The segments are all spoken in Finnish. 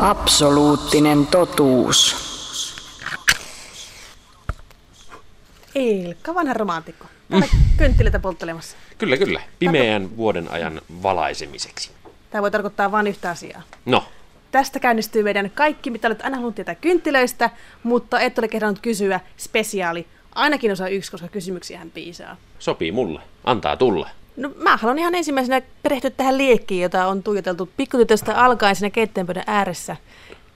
Absoluuttinen totuus. Ilkka, vanha romantikko. Täällä kynttilöitä polttelemassa. Kyllä, kyllä. Pimeän vuoden ajan valaisemiseksi. Tämä voi tarkoittaa vain yhtä asiaa. No, Tästä käynnistyy meidän kaikki, mitä olet aina halunnut tietää kynttilöistä, mutta et ole kehdannut kysyä spesiaali. Ainakin osa yksi, koska kysymyksiä hän piisaa. sopii mulle. Antaa tulla. No mä haluan ihan ensimmäisenä perehtyä tähän liekkiin, jota on tuijoteltu pikkutytöstä alkaen siinä keittiönpöydän ääressä.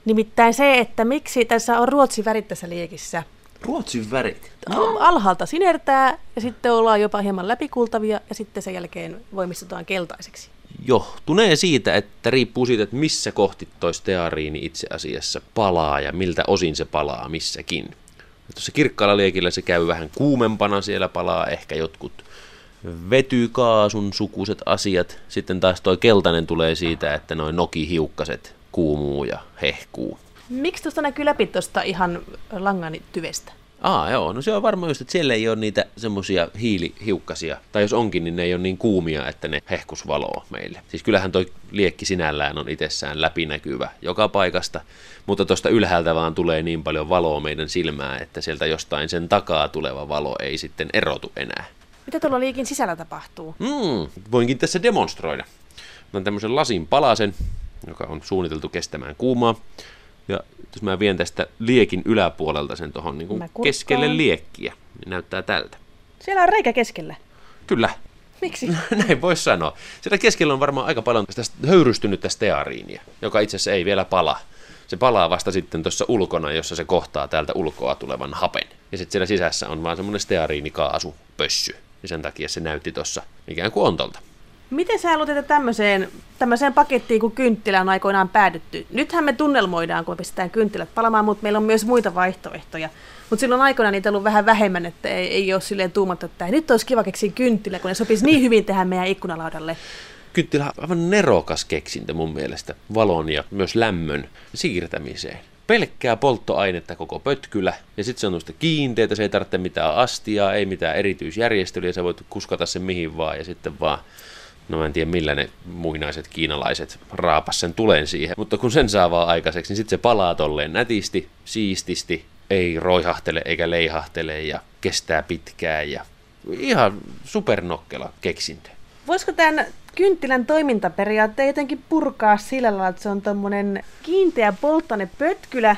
Nimittäin se, että miksi tässä on ruotsi värit tässä liekissä. Ruotsin värit. Alhaalta sinertää ja sitten ollaan jopa hieman läpikultavia ja sitten sen jälkeen voimistutaan keltaiseksi. Johtunee siitä, että riippuu siitä, että missä kohti toi steariini itse asiassa palaa ja miltä osin se palaa missäkin. Tuossa kirkkaalla liekillä se käy vähän kuumempana, siellä palaa ehkä jotkut vetykaasun sukuiset asiat. Sitten taas toi keltainen tulee siitä, että noin nokihiukkaset kuumuu ja hehkuu. Miksi tuosta näkyy läpi tuosta ihan langan tyvestä? Aa, joo, no se on varmaan just, että siellä ei ole niitä semmosia hiilihiukkasia, tai jos onkin, niin ne ei ole niin kuumia, että ne hehkus valoa meille. Siis kyllähän toi liekki sinällään on itsessään läpinäkyvä joka paikasta, mutta tuosta ylhäältä vaan tulee niin paljon valoa meidän silmään, että sieltä jostain sen takaa tuleva valo ei sitten erotu enää. Mitä tuolla liekin sisällä tapahtuu? Mm, voinkin tässä demonstroida. Oon tämmöisen lasin palasen, joka on suunniteltu kestämään kuumaa. Ja jos mä vien tästä liekin yläpuolelta sen tuohon niin keskelle liekkiä, niin näyttää tältä. Siellä on reikä keskellä. Kyllä, Miksi? näin voisi sanoa. Siellä keskellä on varmaan aika paljon tästä höyrystynyttä steariinia, joka itse asiassa ei vielä pala. Se palaa vasta sitten tuossa ulkona, jossa se kohtaa täältä ulkoa tulevan hapen. Ja sitten siellä sisässä on vaan semmoinen steariinikaasupössy. Ja sen takia se näytti tuossa ikään kuin ontolta. Miten sä haluat, että tämmöiseen, tämmöiseen pakettiin kuin kynttilä on aikoinaan päädytty? Nythän me tunnelmoidaan, kun pistetään kynttilät palamaan, mutta meillä on myös muita vaihtoehtoja. Mutta silloin aikoinaan niitä on ollut vähän vähemmän, että ei, ei ole silleen tuumattu, että nyt olisi kiva keksiä kynttilä, kun ne sopisi niin hyvin tähän meidän ikkunalaudalle. Kynttilä on aivan nerokas keksintö mun mielestä valon ja myös lämmön siirtämiseen. Pelkkää polttoainetta koko pötkylä, ja sitten se on tuosta kiinteitä, se ei tarvitse mitään astiaa, ei mitään erityisjärjestelyä, sä voit kuskata sen mihin vaan, ja sitten vaan, no mä en tiedä millä ne muinaiset kiinalaiset raapas sen tulen siihen, mutta kun sen saa vaan aikaiseksi, niin sitten se palaa tolleen nätisti, siististi, ei roihahtele eikä leihahtele ja kestää pitkään ja ihan supernokkela keksintö. Voisiko tämän kynttilän toimintaperiaatteen jotenkin purkaa sillä lailla, että se on tuommoinen kiinteä polttoainepötkylä,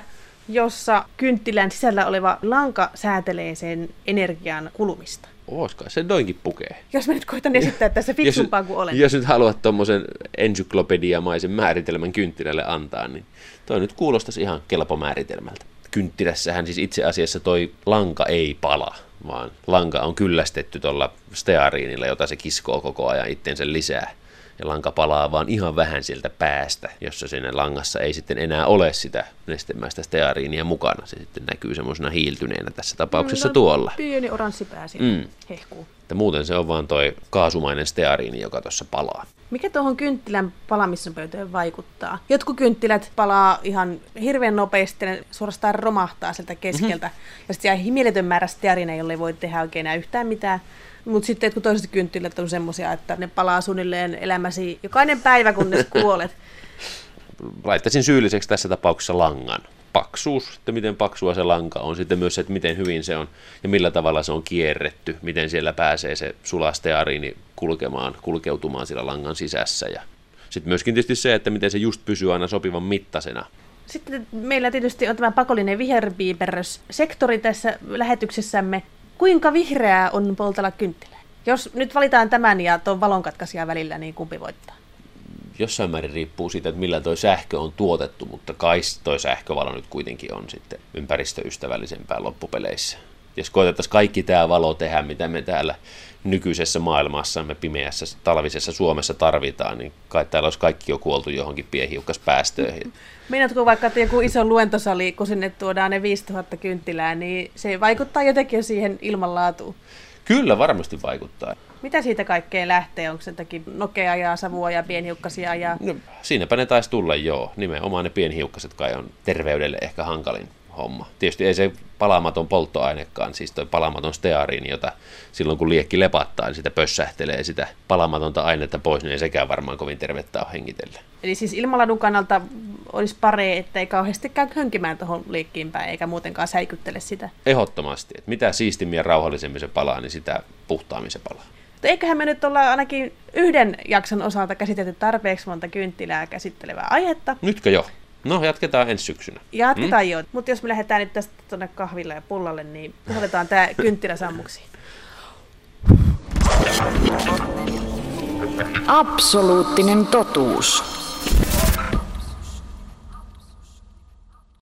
jossa kynttilän sisällä oleva lanka säätelee sen energian kulumista? Oiskaan se noinkin pukee. Jos mä nyt koitan esittää tässä fiksumpaa kuin olen. Jos nyt haluat tuommoisen ensyklopediamaisen määritelmän kynttilälle antaa, niin toi nyt kuulostaisi ihan kelpo määritelmältä. Kynttilässähän siis itse asiassa toi lanka ei pala, vaan lanka on kyllästetty tuolla steariinilla, jota se kiskoo koko ajan itsensä lisää. Ja lanka palaa vaan ihan vähän sieltä päästä, jossa siinä langassa ei sitten enää ole sitä nestemäistä steariinia mukana. Se sitten näkyy semmoisena hiiltyneenä tässä tapauksessa No, tuolla. Pieni oranssi pää Mm. hehkuu. Että muuten se on vaan toi kaasumainen steariini, joka tuossa palaa. Mikä tuohon kynttilän palamisnopeuteen vaikuttaa? Jotkut kynttilät palaa ihan hirveän nopeasti, ne suorastaan romahtaa sieltä keskeltä. Mm-hmm. Ja sitten jää mieletön määrä stearineja, jolle ei voi tehdä oikein enää yhtään mitään. Mutta sitten jotkut toiset kynttilät on semmoisia, että ne palaa suunnilleen elämäsi jokainen päivä, kunnes kuolet. laittaisin syylliseksi tässä tapauksessa langan. Paksuus, että miten paksua se lanka on, sitten myös se, että miten hyvin se on ja millä tavalla se on kierretty, miten siellä pääsee se sulasteariini kulkemaan, kulkeutumaan sillä langan sisässä ja sitten myöskin tietysti se, että miten se just pysyy aina sopivan mittaisena. Sitten meillä tietysti on tämä pakollinen viherpiiperrys-sektori tässä lähetyksessämme. Kuinka vihreää on poltella kynttilää? Jos nyt valitaan tämän ja tuon valonkatkaisijan välillä, niin kumpi voittaa? Jossain määrin riippuu siitä, että millä toi sähkö on tuotettu, mutta kai toi sähkövalo nyt kuitenkin on sitten ympäristöystävällisempää loppupeleissä. Jos koetettaisiin kaikki tämä valo tehdä, mitä me täällä nykyisessä maailmassamme pimeässä talvisessa Suomessa tarvitaan, niin kai täällä olisi kaikki jo kuoltu johonkin pienhiukkaspäästöihin. Meinaatko vaikka, että joku iso luentosali, kun sinne tuodaan ne 5000 kynttilää, niin se vaikuttaa jotenkin jo siihen ilmanlaatuun. Kyllä varmasti vaikuttaa. Mitä siitä kaikkea lähtee? Onko se jotakin nokea ja savua ja pienhiukkasia ja... No, siinäpä ne taisi tulla joo. Nimenomaan ne pienhiukkaset kai on terveydelle ehkä hankalin homma. Tietysti ei se palamaton polttoainekaan, siis toi palamaton steariini, jota silloin kun liekki lepattaa, niin sitä pössähtelee sitä palamatonta ainetta pois, niin ei sekään varmaan kovin tervettä ole hengitellä. Eli siis ilmaladun kannalta olisi pare, että ei kauheasti käy hönkimään tuohon liekkiin päin, eikä muutenkaan säikyttele sitä. Ehdottomasti, että mitä siistimmin ja rauhallisemmin se palaa, niin sitä puhtaammin se palaa. Mutta eiköhän me nyt olla ainakin yhden jakson osalta käsitelty tarpeeksi monta kynttilää käsittelevää aihetta. Nytkö jo? No, jatketaan ensi syksynä. Jatketaan mm? jo, mutta jos me lähdetään nyt tästä tuonne kahville ja pullalle, niin otetaan tämä kynttilä sammuksiin. Absoluuttinen totuus.